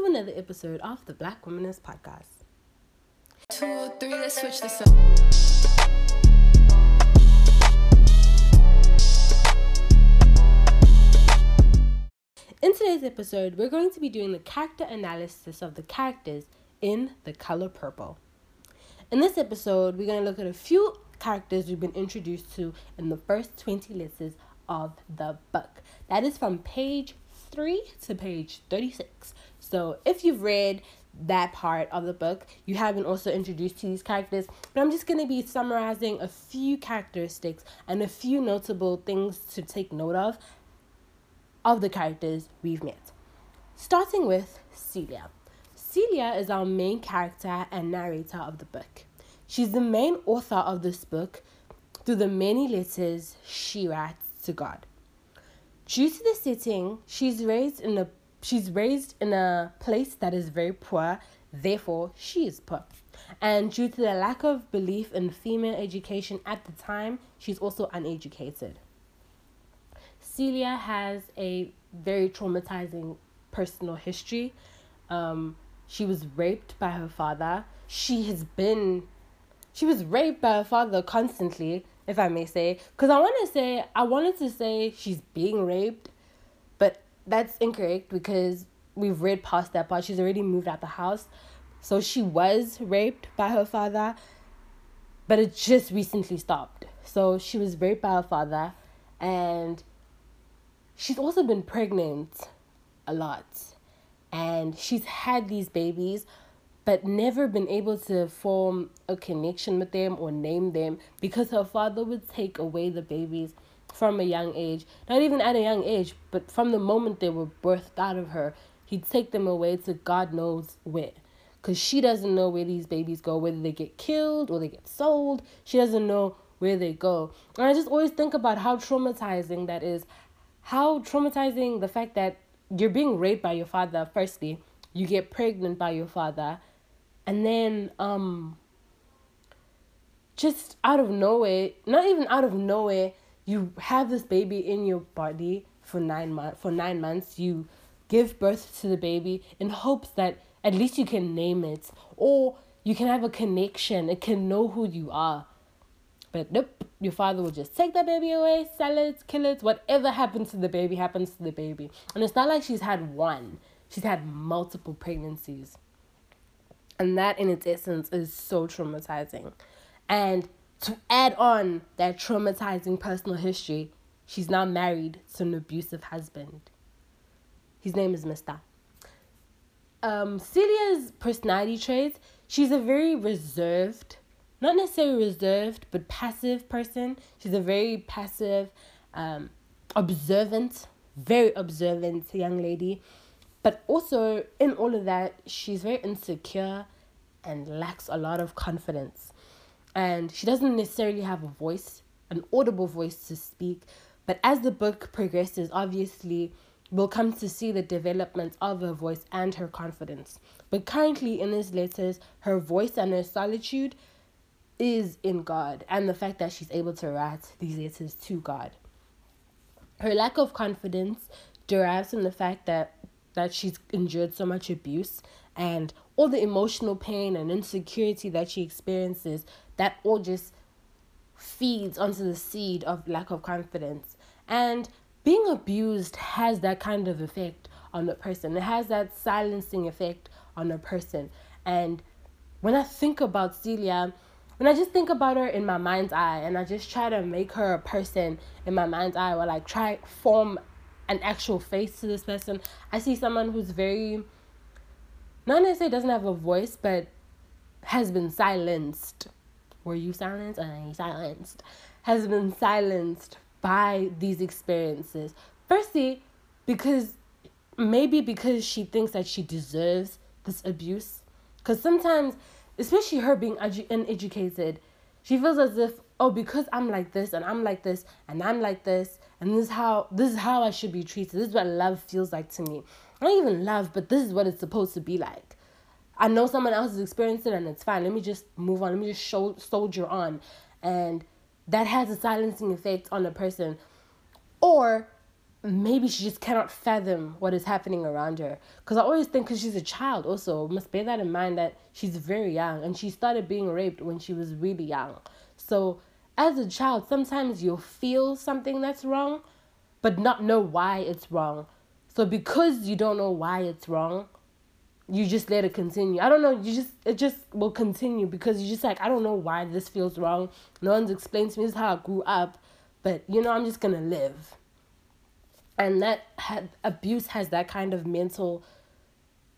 to another episode of the Black Womanist Podcast. Two, three, let's switch this up. In today's episode, we're going to be doing the character analysis of the characters in The Color Purple. In this episode, we're going to look at a few characters we've been introduced to in the first 20 letters of the book. That is from page 3 to page 36. So if you've read that part of the book, you haven't also introduced to these characters, but I'm just going to be summarizing a few characteristics and a few notable things to take note of of the characters we've met. Starting with Celia. Celia is our main character and narrator of the book. She's the main author of this book through the many letters she writes to God. Due to the setting, she's raised in a she's raised in a place that is very poor, therefore she is poor. And due to the lack of belief in female education at the time, she's also uneducated. Celia has a very traumatizing personal history. Um, she was raped by her father. She has been, she was raped by her father constantly, if I may say. Because I want to say, I wanted to say she's being raped, that's incorrect because we've read past that part. She's already moved out of the house. So she was raped by her father, but it just recently stopped. So she was raped by her father, and she's also been pregnant a lot and she's had these babies but never been able to form a connection with them or name them because her father would take away the babies from a young age not even at a young age but from the moment they were birthed out of her he'd take them away to god knows where. Because she doesn't know where these babies go whether they get killed or they get sold. She doesn't know where they go. And i just always think about how traumatizing that is how traumatizing the fact that you're being raped by your father. Firstly you get pregnant by your father and then um just out of nowhere not even out of nowhere you have this baby in your body for nine months for nine months you give birth to the baby in hopes that at least you can name it or you can have a connection it can know who you are but nope, your father will just take that baby away, sell it, kill it, whatever happens to the baby happens to the baby. And it's not like she's had one, she's had multiple pregnancies. And that in its essence is so traumatizing. And to add on that traumatizing personal history, she's now married to an abusive husband. His name is Mr. Um, Celia's personality traits, she's a very reserved not necessarily reserved, but passive person. She's a very passive, um, observant, very observant young lady. But also, in all of that, she's very insecure and lacks a lot of confidence. And she doesn't necessarily have a voice, an audible voice to speak. But as the book progresses, obviously, we'll come to see the development of her voice and her confidence. But currently, in these letters, her voice and her solitude is in God and the fact that she's able to write these letters to God. Her lack of confidence derives from the fact that that she's endured so much abuse and all the emotional pain and insecurity that she experiences that all just feeds onto the seed of lack of confidence. And being abused has that kind of effect on a person. It has that silencing effect on a person. And when i think about celia when I just think about her in my mind's eye and I just try to make her a person in my mind's eye or like try form an actual face to this person, I see someone who's very not necessarily doesn't have a voice but has been silenced. Were you silenced? Uh, silenced. Has been silenced by these experiences. Firstly, because maybe because she thinks that she deserves this abuse. Because sometimes especially her being edu- uneducated, she feels as if oh because I'm like this and I'm like this and I'm like this and this is how this is how I should be treated. This is what love feels like to me. Not even love, but this is what it's supposed to be like. I know someone else has experienced it and it's fine. Let me just move on. Let me just show, soldier on. And that has a silencing effect on a person. Or maybe she just cannot fathom what is happening around her. Because I always think, because she's a child, also, must bear that in mind that she's very young and she started being raped when she was really young. So, as a child, sometimes you'll feel something that's wrong, but not know why it's wrong. So, because you don't know why it's wrong, you just let it continue. I don't know, you just, it just will continue because you're just like, I don't know why this feels wrong. No one's explained to me, this is how I grew up, but you know, I'm just gonna live and that had, abuse has that kind of mental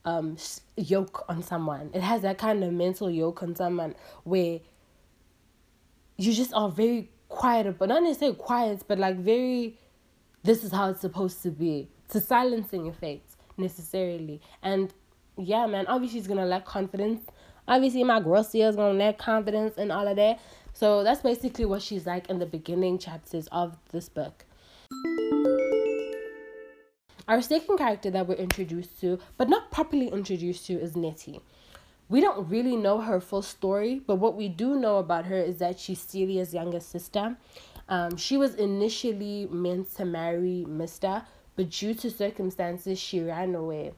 um yoke on someone it has that kind of mental yoke on someone where you just are very quiet but not necessarily quiet but like very this is how it's supposed to be to silencing face necessarily and yeah man obviously she's gonna lack confidence obviously my girl is gonna lack confidence and all of that so that's basically what she's like in the beginning chapters of this book our second character that we're introduced to, but not properly introduced to, is Nettie. We don't really know her full story, but what we do know about her is that she's Celia's younger sister. Um, she was initially meant to marry Mister, but due to circumstances, she ran away,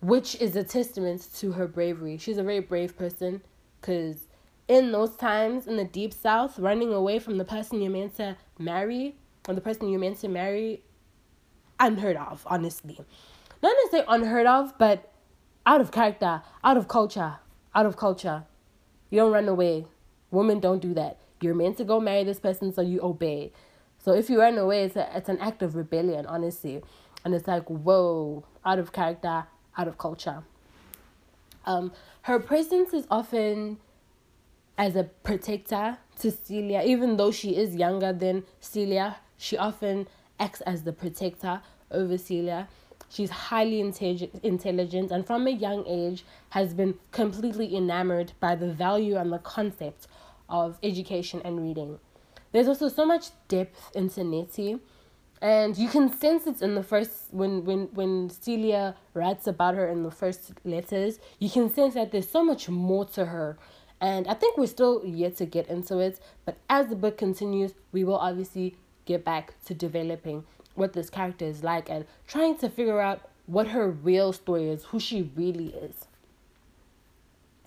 which is a testament to her bravery. She's a very brave person because in those times in the deep south, running away from the person you're meant to marry or the person you're meant to marry unheard of, honestly. Not necessarily unheard of, but out of character, out of culture, out of culture. You don't run away. Women don't do that. You're meant to go marry this person, so you obey. So if you run away, it's, a, it's an act of rebellion, honestly. And it's like, whoa, out of character, out of culture. Um, her presence is often as a protector to Celia, even though she is younger than Celia, she often acts as the protector over Celia. She's highly intelligent and from a young age has been completely enamored by the value and the concept of education and reading. There's also so much depth into Nettie and you can sense it in the first when when when Celia writes about her in the first letters, you can sense that there's so much more to her. And I think we're still yet to get into it, but as the book continues, we will obviously get back to developing what this character is like and trying to figure out what her real story is, who she really is.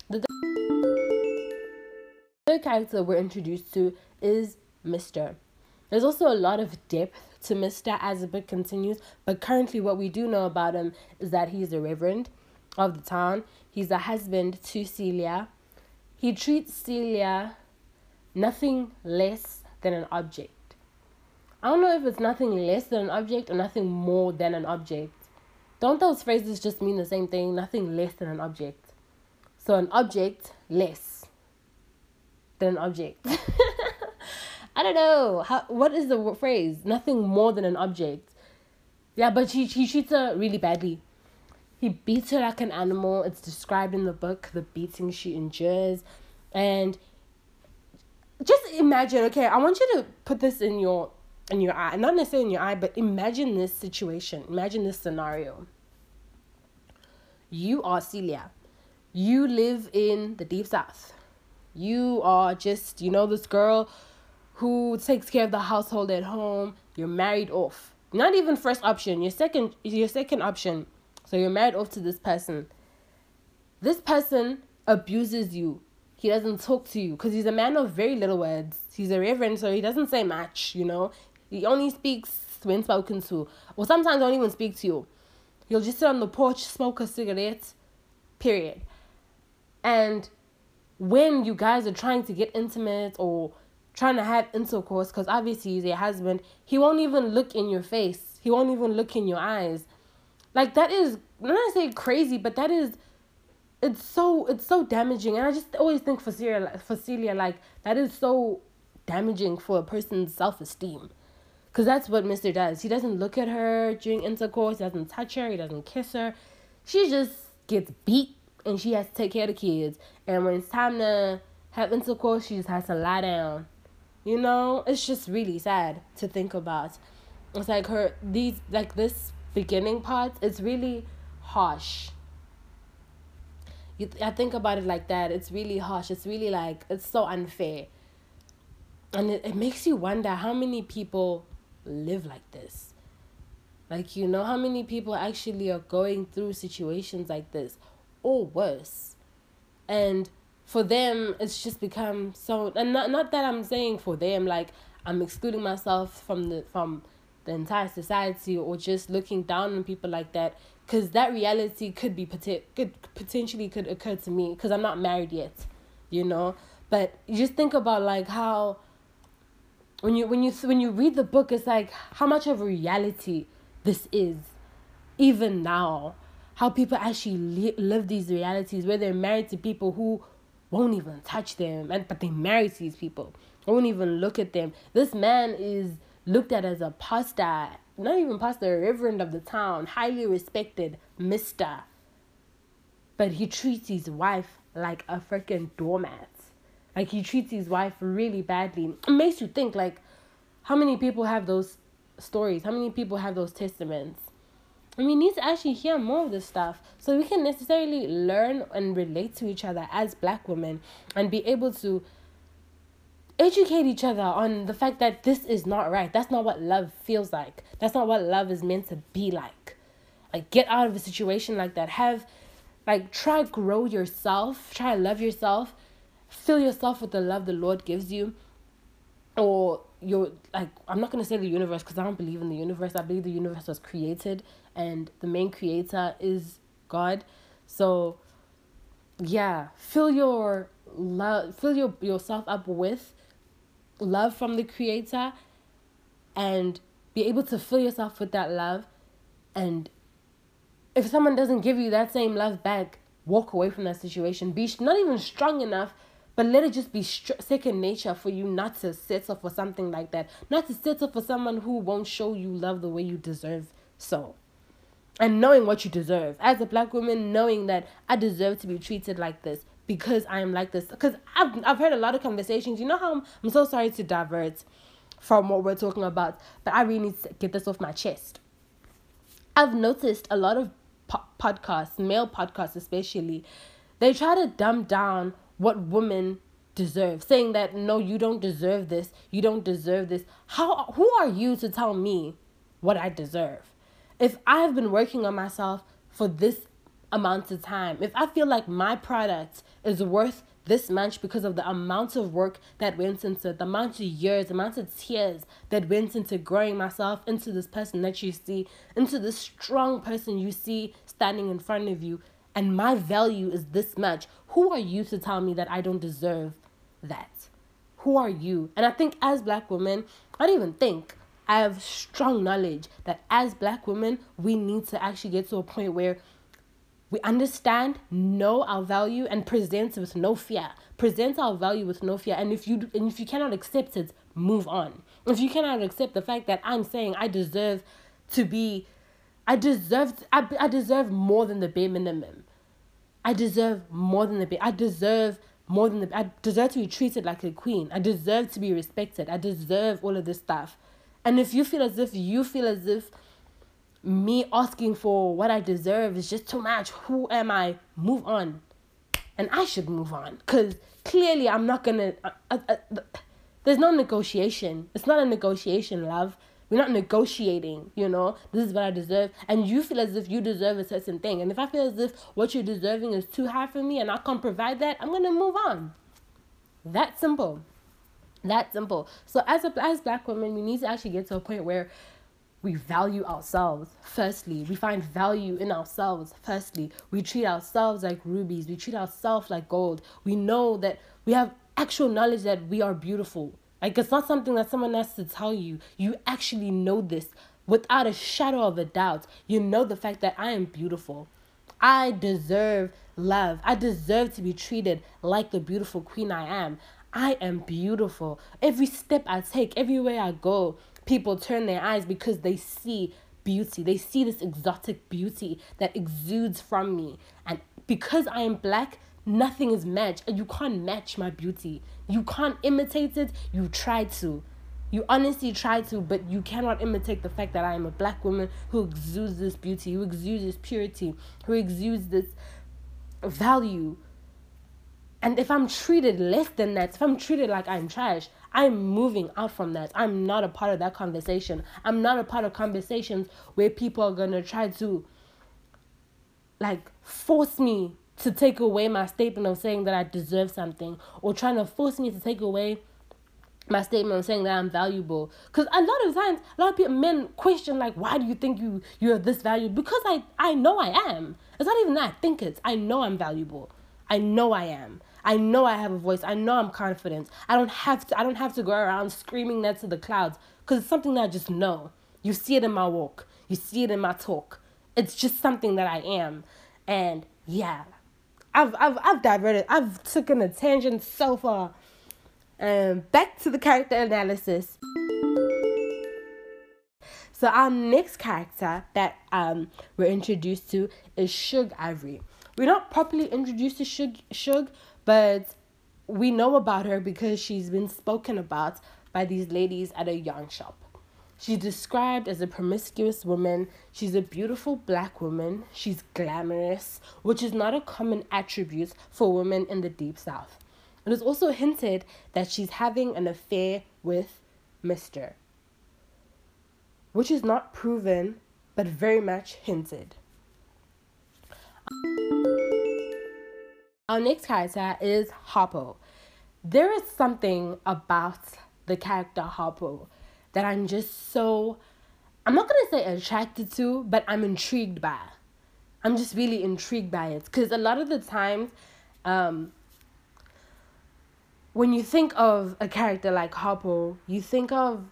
The third character we're introduced to is Mr. There's also a lot of depth to Mr. as the book continues, but currently what we do know about him is that he's a reverend of the town. He's a husband to Celia. He treats Celia nothing less than an object. I don't know if it's nothing less than an object or nothing more than an object. Don't those phrases just mean the same thing? Nothing less than an object. So an object less than an object. I don't know. How what is the phrase? Nothing more than an object. Yeah, but he, he treats her really badly. He beats her like an animal. It's described in the book, the beating she endures. And just imagine, okay, I want you to put this in your in your eye, not necessarily in your eye, but imagine this situation, imagine this scenario. You are Celia. You live in the deep south. You are just, you know, this girl who takes care of the household at home. You're married off. Not even first option, your second your second option. So you're married off to this person. This person abuses you. He doesn't talk to you because he's a man of very little words. He's a reverend, so he doesn't say much, you know. He only speaks when spoken to. Or sometimes don't even speak to you. He'll just sit on the porch, smoke a cigarette, period. And when you guys are trying to get intimate or trying to have intercourse, because obviously he's your husband, he won't even look in your face. He won't even look in your eyes. Like that is when I'm say crazy, but that is it's so it's so damaging. And I just always think for Celia for Celia like that is so damaging for a person's self esteem. Because that's what Mr. does. He doesn't look at her during intercourse, he doesn't touch her, he doesn't kiss her. She just gets beat and she has to take care of the kids. And when it's time to have intercourse, she just has to lie down. You know, it's just really sad to think about. It's like her, these, like this beginning part, it's really harsh. You, I think about it like that. It's really harsh. It's really like, it's so unfair. And it, it makes you wonder how many people live like this. Like, you know how many people actually are going through situations like this or worse. And for them, it's just become so and not not that I'm saying for them like I'm excluding myself from the from the entire society or just looking down on people like that because that reality could be could potentially could occur to me because I'm not married yet, you know. But you just think about like how when you when you when you read the book, it's like how much of a reality this is, even now. How people actually li- live these realities where they're married to people who won't even touch them, and but they marry these people, won't even look at them. This man is looked at as a pastor, not even pastor, reverend of the town, highly respected, Mister. But he treats his wife like a freaking doormat. Like he treats his wife really badly. It makes you think like how many people have those stories? How many people have those testaments? And we need to actually hear more of this stuff so we can necessarily learn and relate to each other as black women and be able to educate each other on the fact that this is not right. That's not what love feels like. That's not what love is meant to be like. Like get out of a situation like that. Have like try grow yourself, try love yourself fill yourself with the love the Lord gives you, or you're like I'm not gonna say the universe because I don't believe in the universe. I believe the universe was created and the main creator is God. So yeah, fill your love fill your yourself up with love from the creator and be able to fill yourself with that love and if someone doesn't give you that same love back walk away from that situation be not even strong enough but let it just be second nature for you not to settle for something like that. Not to settle for someone who won't show you love the way you deserve so. And knowing what you deserve. As a black woman, knowing that I deserve to be treated like this because I am like this. Because I've, I've heard a lot of conversations. You know how I'm, I'm so sorry to divert from what we're talking about, but I really need to get this off my chest. I've noticed a lot of po- podcasts, male podcasts especially, they try to dumb down what women deserve. Saying that no you don't deserve this. You don't deserve this. How who are you to tell me what i deserve? If i've been working on myself for this amount of time if i feel like my product is worth this much because of the amount of work that went into it, the amount of years, the amount of tears that went into growing myself into this person that you see, into this strong person you see standing in front of you, and my value is this much, who are you to tell me that I don't deserve that? Who are you? And I think as black women, I don't even think I have strong knowledge that as black women, we need to actually get to a point where we understand, know our value, and present with no fear. Present our value with no fear. And if you and if you cannot accept it, move on. If you cannot accept the fact that I'm saying I deserve to be I deserve I, I deserve more than the bare minimum. I deserve more than the bit. I deserve more than the I deserve to be treated like a queen. I deserve to be respected. I deserve all of this stuff. And if you feel as if you feel as if me asking for what I deserve is just too much, who am I? Move on. And I should move on because clearly I'm not gonna. Uh, uh, uh, there's no negotiation. It's not a negotiation, love. We're not negotiating, you know, this is what I deserve. And you feel as if you deserve a certain thing. And if I feel as if what you're deserving is too high for me and I can't provide that, I'm going to move on. That simple. That simple. So as a as black women, we need to actually get to a point where we value ourselves firstly we find value in ourselves firstly we treat ourselves like rubies we treat ourselves like gold we know that we have actual knowledge that we are beautiful like it's not something that someone has to tell you. You actually know this without a shadow of a doubt. You know the fact that I am beautiful. I deserve love. I deserve to be treated like the beautiful queen I am. I am beautiful. Every step I take, everywhere I go, people turn their eyes because they see beauty. They see this exotic beauty that exudes from me. And because I am black, nothing is matched. You can't match my beauty. You can't imitate it. You try to. You honestly try to, but you cannot imitate the fact that I am a black woman who exudes this beauty, who exudes this purity, who exudes this value. And if I'm treated less than that, if I'm treated like I'm trash, I'm moving out from that. I'm not a part of that conversation. I'm not a part of conversations where people are going to try to like force me to take away my statement of saying that I deserve something or trying to force me to take away my statement of saying that I'm valuable. Because a lot of times, a lot of people, men question like, why do you think you you're this valuable? Because I I know I am. It's not even that I think it's. I know I'm valuable. I know I am. I know I have a voice. I know I'm confident. I don't have to. I don't have to go around screaming that to the clouds because it's something that I just know. You see it in my walk. You see it in my talk. It's just something that I am, and yeah, I've I've I've diverted. I've taken a tangent so far. Um, back to the character analysis. So our next character that um we're introduced to is Shug Avery. We're not properly introduced to Shug, Shug, but we know about her because she's been spoken about by these ladies at a yarn shop. She's described as a promiscuous woman. She's a beautiful black woman. She's glamorous, which is not a common attribute for women in the deep south. It is also hinted that she's having an affair with Mr. Which is not proven, but very much hinted. Our next character is Harpo. There is something about the character Harpo that I'm just so I'm not gonna say attracted to, but I'm intrigued by. I'm just really intrigued by it because a lot of the times, um, when you think of a character like Harpo, you think of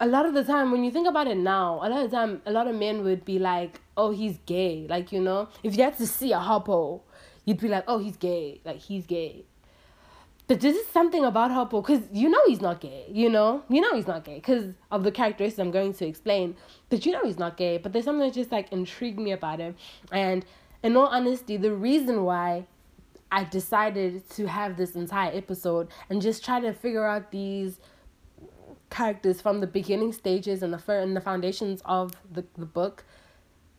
a lot of the time when you think about it now, a lot of time a lot of men would be like, "Oh, he's gay." Like you know, if you had to see a Harpo, you'd be like, "Oh, he's gay." Like he's gay. But this is something about Harpo because you know he's not gay. You know, you know he's not gay because of the characteristics I'm going to explain. But you know he's not gay. But there's something that just like intrigued me about him. And in all honesty, the reason why I decided to have this entire episode and just try to figure out these characters from the beginning stages and the fir- and the foundations of the, the book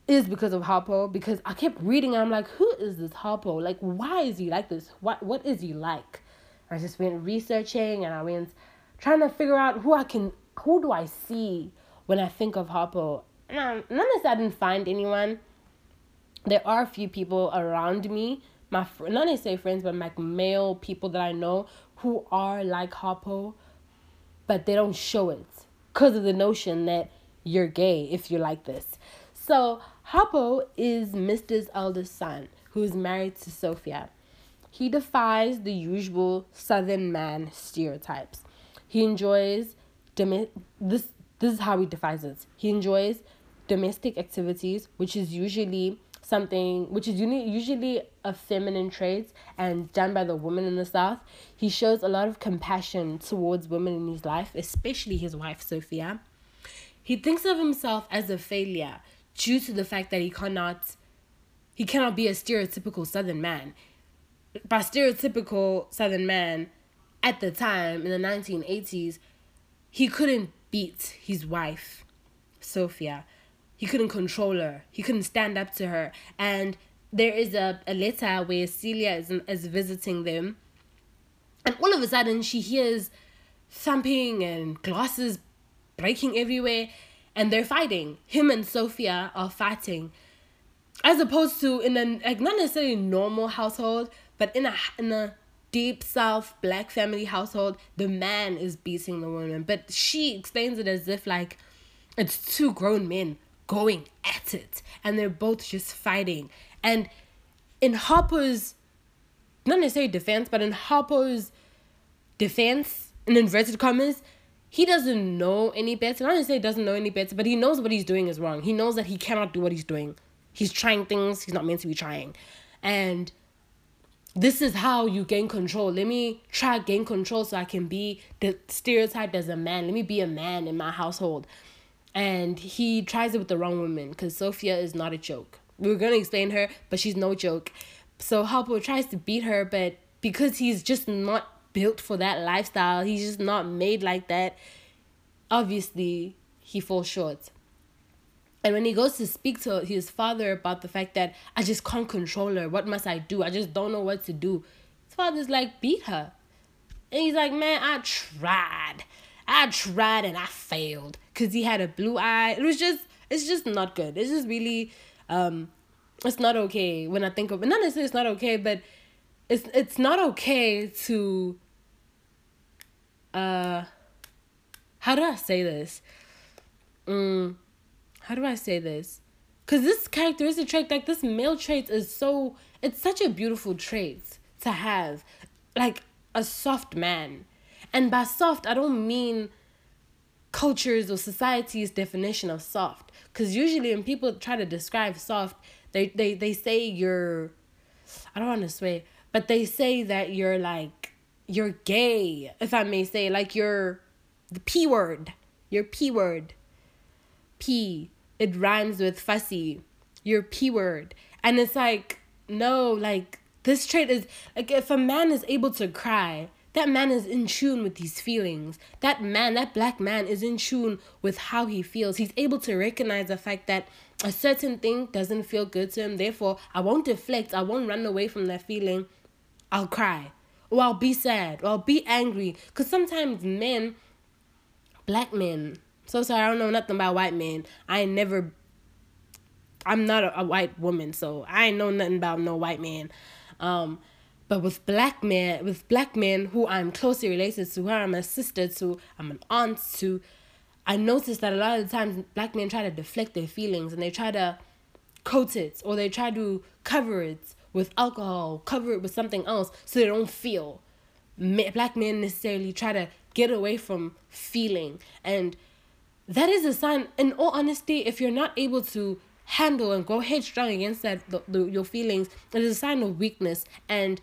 is because of Harpo because I kept reading I'm like, who is this Harpo? Like why is he like this? What what is he like? I just went researching and I went trying to figure out who I can who do I see when I think of Harpo. And none of I didn't find anyone. There are a few people around me, my fr- not necessarily friends, but like male people that I know who are like Harpo but they don't show it because of the notion that you're gay if you're like this. So Harpo is Mr.'s eldest son who is married to Sofia. He defies the usual southern man stereotypes. He enjoys domi- this this is how he defies it. He enjoys domestic activities, which is usually something which is uni- usually a feminine trait and done by the woman in the South. He shows a lot of compassion towards women in his life, especially his wife, Sofia. He thinks of himself as a failure due to the fact that he cannot he cannot be a stereotypical southern man. By stereotypical southern man at the time in the 1980s, he couldn't beat his wife, Sofia he couldn't control her. He couldn't stand up to her. And there is a, a letter where Celia is, is visiting them. And all of a sudden, she hears thumping and glasses breaking everywhere. And they're fighting. Him and Sofia are fighting. As opposed to in a like not necessarily normal household, but in a in a deep south black family household, the man is beating the woman. But she explains it as if like it's two grown men going at it and they're both just fighting. And in Harpo's not necessarily defense, but in Harpo's defense, in inverted commas, he doesn't know any better. Not necessarily doesn't know any better, but he knows what he's doing is wrong. He knows that he cannot do what he's doing. He's trying things he's not meant to be trying. And this is how you gain control. Let me try gain control so I can be the stereotyped as a man. Let me be a man in my household and he tries it with the wrong woman because Sofia is not a joke. We are gonna explain her, but she's no joke. So Harpo tries to beat her, but because he's just not built for that lifestyle, he's just not made like that. Obviously, he falls short. And when he goes to speak to his father about the fact that I just can't control her, what must I do? I just don't know what to do. His father's like, beat her. And he's like, man, I tried. I tried and I failed. Cause he had a blue eye. It was just it's just not good. It's just really um it's not okay when I think of it. Not necessarily it's not okay, but it's it's not okay to uh how do I say this? Mm, how do I say this? Cause this characteristic trait, like this male trait, is so it's such a beautiful trait to have, like a soft man, and by soft I don't mean cultures or society's definition of soft. Cause usually when people try to describe soft, they they they say you're, I don't want to swear, but they say that you're like you're gay, if I may say, like you're the P word. You're P word. P. It rhymes with fussy. You're P word. And it's like, no, like this trait is like if a man is able to cry, that man is in tune with these feelings. That man, that black man is in tune with how he feels. He's able to recognize the fact that a certain thing doesn't feel good to him. Therefore, I won't deflect. I won't run away from that feeling. I'll cry. Or I'll be sad. Or I'll be angry. Because sometimes men black men. So sorry, I don't know nothing about white men. I ain't never. I'm not a, a white woman, so I ain't know nothing about no white man. Um, but with black men, with black men who I'm closely related to, who I'm a sister to, I'm an aunt to, I noticed that a lot of the times black men try to deflect their feelings and they try to coat it or they try to cover it with alcohol, cover it with something else so they don't feel. Black men necessarily try to get away from feeling. And that is a sign, in all honesty, if you're not able to handle and go headstrong against that the, the, your feelings, it is a sign of weakness. And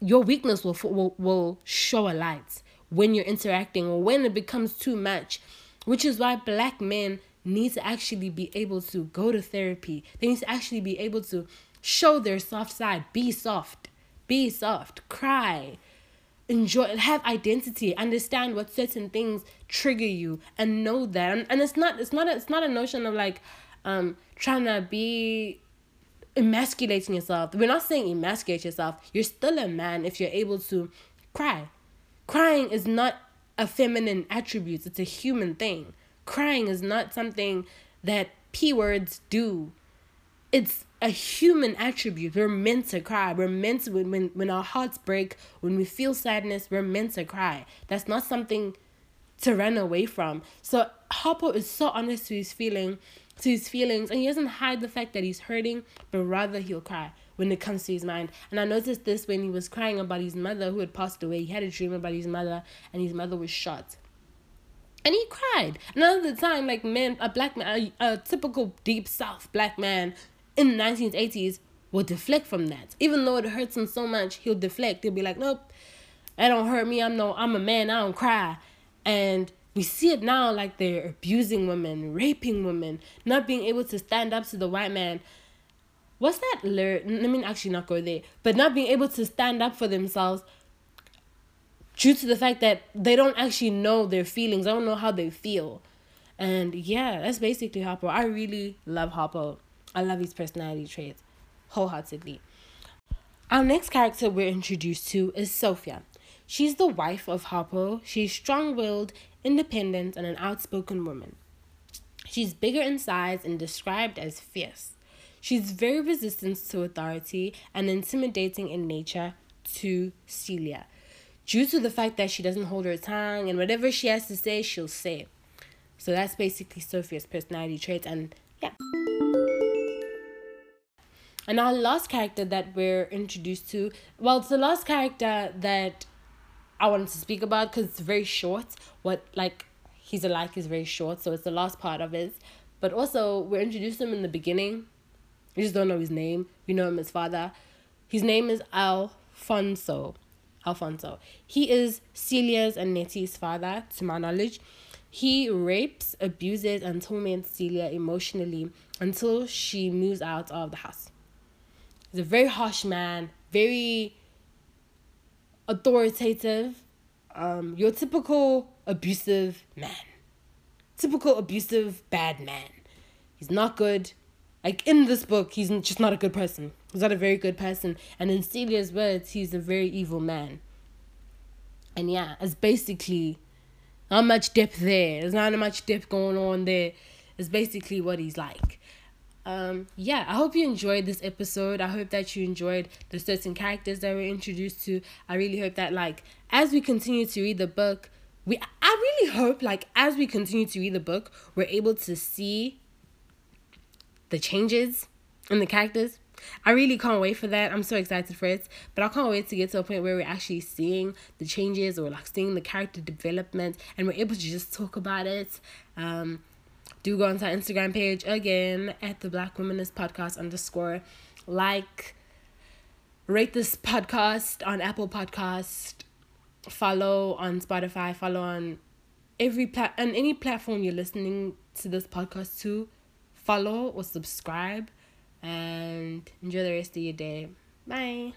your weakness will, will, will show a light when you're interacting or when it becomes too much. Which is why black men need to actually be able to go to therapy. They need to actually be able to show their soft side. Be soft. Be soft. Cry enjoy have identity understand what certain things trigger you and know that and, and it's not it's not a, it's not a notion of like um trying to be emasculating yourself. We're not saying emasculate yourself. You're still a man if you're able to cry. Crying is not a feminine attribute. It's a human thing. Crying is not something that p words do it's a human attribute. We're meant to cry. We're meant to when, when when our hearts break, when we feel sadness, we're meant to cry. That's not something to run away from. So Harpo is so honest to his feeling, to his feelings, and he doesn't hide the fact that he's hurting, but rather he'll cry when it comes to his mind. And I noticed this when he was crying about his mother who had passed away. He had a dream about his mother, and his mother was shot. And he cried. Another time, like men, a black man, a, a typical deep south black man in the 1980s will deflect from that. Even though it hurts him so much, he'll deflect. He'll be like, nope, that don't hurt me. I'm no, I'm a man. I don't cry. And we see it now like they're abusing women, raping women, not being able to stand up to the white man. What's that lyric? Let me actually not go there. But not being able to stand up for themselves due to the fact that they don't actually know their feelings. I don't know how they feel. And yeah, that's basically Harpo. I really love Harpo. I love his personality traits wholeheartedly. Our next character we're introduced to is Sofia. She's the wife of Harpo. She's strong willed, independent, and an outspoken woman. She's bigger in size and described as fierce. She's very resistant to authority and intimidating in nature to Celia, due to the fact that she doesn't hold her tongue and whatever she has to say, she'll say. So that's basically Sofia's personality traits, and yeah. And our last character that we're introduced to, well, it's the last character that I wanted to speak about because it's very short. What, like, he's alike is very short, so it's the last part of it. But also, we're introduced to him in the beginning. We just don't know his name. We know him as father. His name is Alphonso. Alphonso. He is Celia's and Nettie's father, to my knowledge. He rapes, abuses, and torments Celia emotionally until she moves out of the house. He's a very harsh man, very authoritative, um, your typical abusive man. Typical abusive bad man. He's not good. Like in this book, he's just not a good person. He's not a very good person. And in Celia's words, he's a very evil man. And yeah, it's basically not much depth there. There's not much depth going on there. It's basically what he's like. Um, yeah, I hope you enjoyed this episode. I hope that you enjoyed the certain characters that we're introduced to. I really hope that like as we continue to read the book, we I really hope like as we continue to read the book, we're able to see the changes in the characters. I really can't wait for that. I'm so excited for it. But I can't wait to get to a point where we're actually seeing the changes or like seeing the character development and we're able to just talk about it. Um, do go onto our Instagram page again at the Black Womanist Podcast underscore. Like, rate this podcast on Apple Podcast. Follow on Spotify. Follow on every plat on any platform you're listening to this podcast to follow or subscribe and enjoy the rest of your day. Bye.